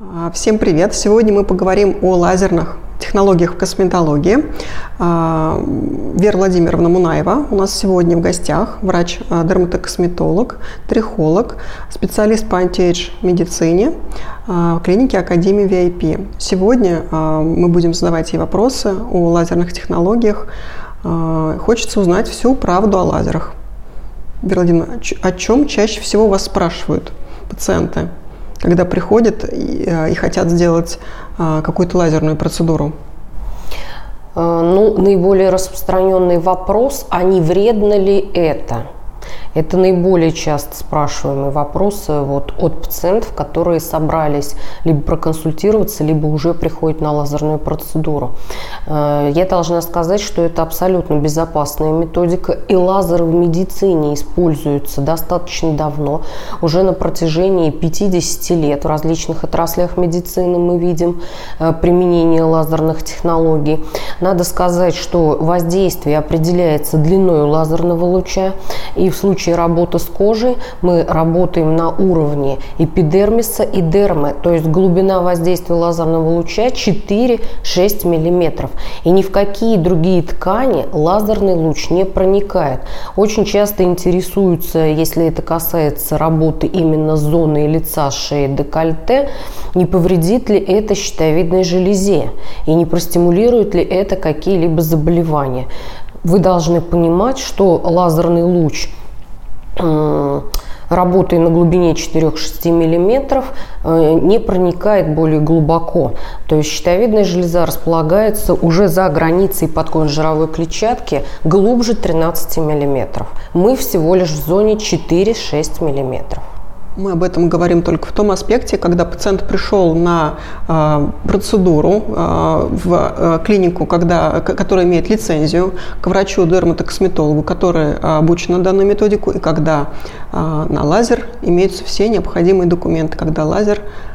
А, всем привет! Сегодня мы поговорим о лазерных технологиях в косметологии. А, Вера Владимировна Мунаева у нас сегодня в гостях, врач-дерматокосметолог, трихолог, специалист по антиэйдж медицине в клинике Академии VIP. Сегодня а, мы будем задавать ей вопросы о лазерных технологиях. Хочется узнать всю правду о лазерах. Вера Владимировна, о чем чаще всего вас спрашивают пациенты? Когда приходят и, э, и хотят сделать э, какую-то лазерную процедуру? Э, ну, наиболее распространенный вопрос, а не вредно ли это? Это наиболее часто спрашиваемые вопросы вот от пациентов, которые собрались либо проконсультироваться, либо уже приходят на лазерную процедуру. Э, я должна сказать, что это абсолютно безопасная методика, и лазеры в медицине используются достаточно давно, уже на протяжении 50 лет в различных отраслях медицины мы видим э, применение лазерных технологий. Надо сказать, что воздействие определяется длиной лазерного луча, и в случае случае работы с кожей мы работаем на уровне эпидермиса и дермы, то есть глубина воздействия лазерного луча 4-6 мм. И ни в какие другие ткани лазерный луч не проникает. Очень часто интересуются, если это касается работы именно зоны лица, шеи, декольте, не повредит ли это щитовидной железе и не простимулирует ли это какие-либо заболевания. Вы должны понимать, что лазерный луч работая на глубине 4-6 мм, э, не проникает более глубоко. То есть щитовидная железа располагается уже за границей подкожной жировой клетчатки глубже 13 мм. Мы всего лишь в зоне 4-6 мм. Мы об этом говорим только в том аспекте, когда пациент пришел на э, процедуру э, в э, клинику, когда, которая имеет лицензию, к врачу-дерматокосметологу, который обучен на данную методику, и когда на лазер имеются все необходимые документы, когда лазер а,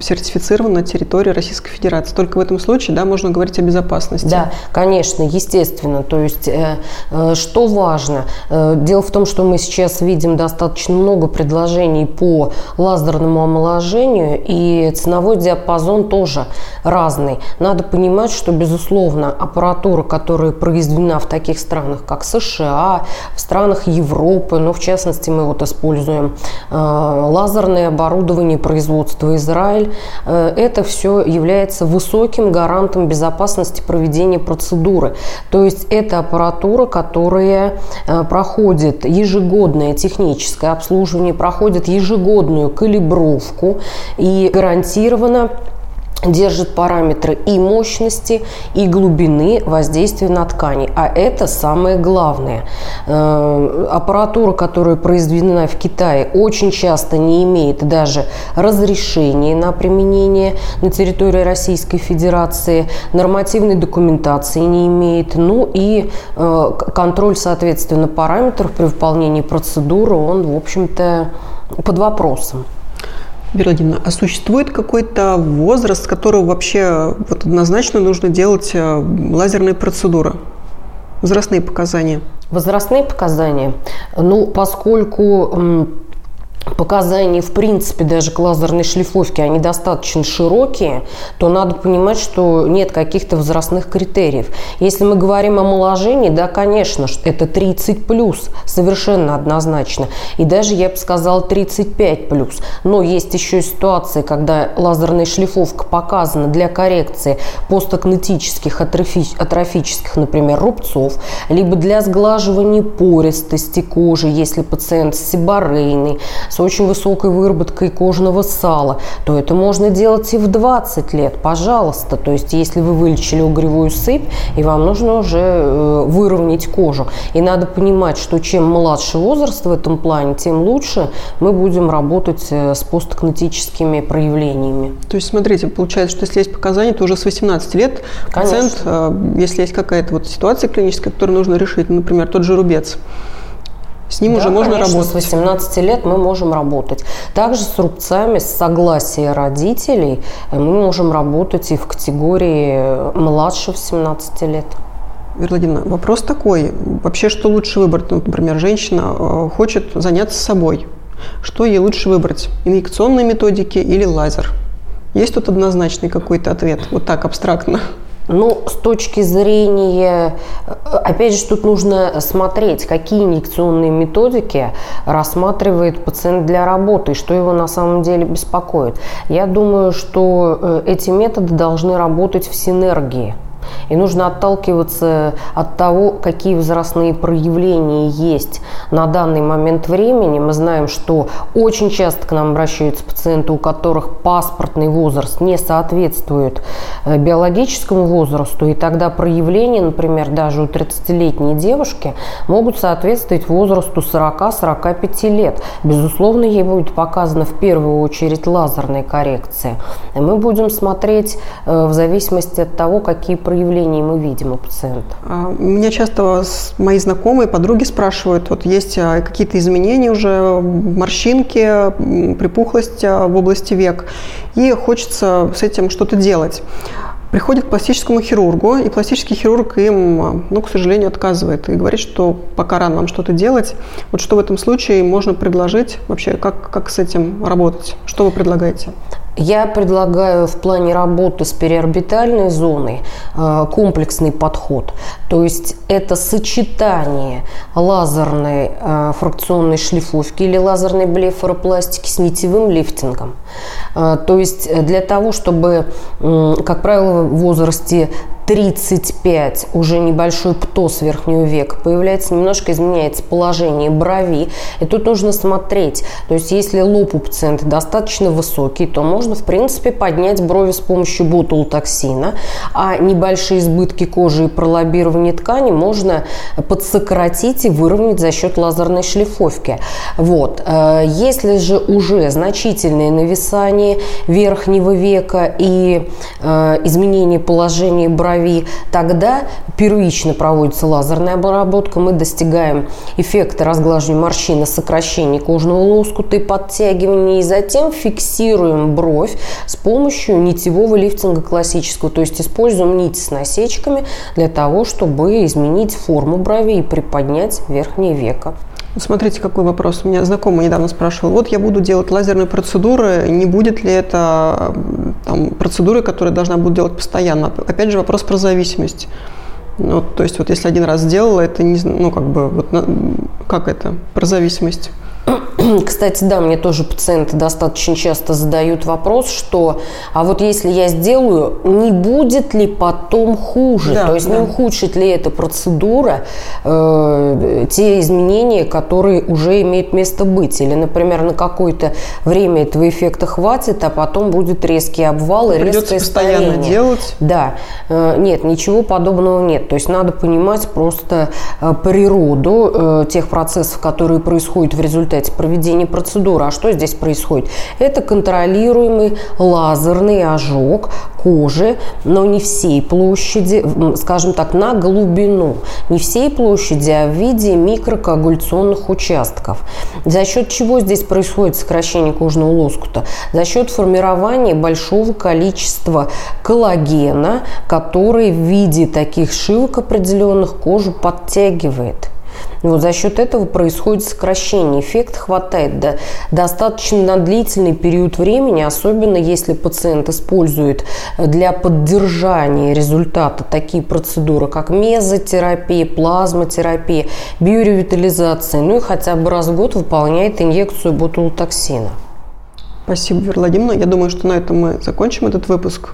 сертифицирован на территории Российской Федерации. Только в этом случае да, можно говорить о безопасности. Да, конечно, естественно. То есть, э, э, что важно? Э, дело в том, что мы сейчас видим достаточно много предложений по лазерному омоложению, и ценовой диапазон тоже разный. Надо понимать, что, безусловно, аппаратура, которая произведена в таких странах, как США, в странах Европы, но в частности мы вот используем лазерное оборудование производства Израиль. Э, это все является высоким гарантом безопасности проведения процедуры. То есть это аппаратура, которая э, проходит ежегодное техническое обслуживание, проходит ежегодную калибровку и гарантированно держит параметры и мощности, и глубины воздействия на ткани. А это самое главное. Э, аппаратура, которая произведена в Китае, очень часто не имеет даже разрешения на применение на территории Российской Федерации, нормативной документации не имеет, ну и э, контроль, соответственно, параметров при выполнении процедуры, он, в общем-то, под вопросом. Вера а существует какой-то возраст, с которого вообще вот однозначно нужно делать э, лазерные процедуры? Возрастные показания? Возрастные показания? Ну, поскольку показания, в принципе, даже к лазерной шлифовке, они достаточно широкие, то надо понимать, что нет каких-то возрастных критериев. Если мы говорим о омоложении, да, конечно, это 30 плюс, совершенно однозначно. И даже, я бы сказала, 35 плюс. Но есть еще ситуации, когда лазерная шлифовка показана для коррекции постакнетических, атрофи, атрофических, например, рубцов, либо для сглаживания пористости кожи, если пациент сибарейный, с очень высокой выработкой кожного сала, то это можно делать и в 20 лет, пожалуйста. То есть, если вы вылечили угревую сыпь, и вам нужно уже э, выровнять кожу. И надо понимать, что чем младше возраст в этом плане, тем лучше мы будем работать э, с посткнетическими проявлениями. То есть, смотрите, получается, что если есть показания, то уже с 18 лет Конечно. пациент, э, если есть какая-то вот ситуация клиническая, которую нужно решить, например, тот же рубец, с ним да, уже можно конечно, работать. С 18 лет мы можем работать. Также с рубцами, с согласия родителей э, мы можем работать и в категории э, младше 17 лет. Вера вопрос такой. Вообще, что лучше выбрать? Ну, например, женщина э, хочет заняться собой. Что ей лучше выбрать? Инъекционные методики или лазер? Есть тут однозначный какой-то ответ? Вот так, абстрактно. Ну, с точки зрения, опять же, тут нужно смотреть, какие инъекционные методики рассматривает пациент для работы что его на самом деле беспокоит. Я думаю, что э, эти методы должны работать в синергии. И нужно отталкиваться от того, какие возрастные проявления есть на данный момент времени. Мы знаем, что очень часто к нам обращаются пациенты, у которых паспортный возраст не соответствует э, биологическому возрасту, и тогда проявления, например, даже у 30-летней девушки могут соответствовать возрасту 40-45 лет. Безусловно, ей будет показана в первую очередь лазерная коррекция. Мы будем смотреть э, в зависимости от того, какие проявлений мы видим у пациента? А, меня часто мои знакомые, подруги спрашивают, вот есть а, какие-то изменения уже, морщинки, припухлость а, в области век, и хочется с этим что-то делать приходит к пластическому хирургу, и пластический хирург им, ну, к сожалению, отказывает и говорит, что пока рано вам что-то делать. Вот что в этом случае можно предложить вообще, как, как с этим работать? Что вы предлагаете? Я предлагаю в плане работы с периорбитальной зоной э, комплексный подход. То есть это сочетание лазерной э, фракционной шлифовки или лазерной блефаропластики с нитевым лифтингом. Э, то есть для того, чтобы, как правило, в возрасте 35 уже небольшой птоз верхнего века появляется, немножко изменяется положение брови. И тут нужно смотреть. То есть если лоб у пациента достаточно высокий, то можно в принципе поднять брови с помощью ботулотоксина, а небольшие избытки кожи и пролоббирование ткани можно подсократить и выровнять за счет лазерной шлифовки. Вот. Э, если же уже значительное нависание верхнего века и э, изменение положения брови крови, тогда первично проводится лазерная обработка, мы достигаем эффекта разглаживания морщины, сокращения кожного лоскута и подтягивания, и затем фиксируем бровь с помощью нитевого лифтинга классического, то есть используем нити с насечками для того, чтобы изменить форму брови и приподнять верхнее веко. Смотрите, какой вопрос. У меня знакомый недавно спрашивал. Вот я буду делать лазерные процедуры, не будет ли это там, процедуры, которые должна буду делать постоянно? Опять же, вопрос про зависимость. Ну, то есть вот если один раз сделала, это не, ну как бы вот как это про зависимость? Кстати, да, мне тоже пациенты достаточно часто задают вопрос, что а вот если я сделаю, не будет ли потом хуже? Да, То есть да. не ухудшит ли эта процедура э, те изменения, которые уже имеют место быть? Или, например, на какое-то время этого эффекта хватит, а потом будет резкий обвал и Придется резкое постоянно старение. делать? Да. Э, нет, ничего подобного нет. То есть надо понимать просто э, природу э, тех процессов, которые происходят в результате проведения проведения процедуры. А что здесь происходит? Это контролируемый лазерный ожог кожи, но не всей площади, скажем так, на глубину. Не всей площади, а в виде микрокоагуляционных участков. За счет чего здесь происходит сокращение кожного лоскута? За счет формирования большого количества коллагена, который в виде таких шивок определенных кожу подтягивает. Вот за счет этого происходит сокращение. Эффект хватает до, достаточно на длительный период времени, особенно если пациент использует для поддержания результата такие процедуры, как мезотерапия, плазмотерапия, биоревитализация, ну и хотя бы раз в год выполняет инъекцию ботулотоксина. Спасибо, Вера. Я думаю, что на этом мы закончим этот выпуск.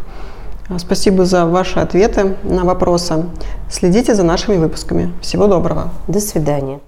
Спасибо за ваши ответы на вопросы. Следите за нашими выпусками. Всего доброго. До свидания.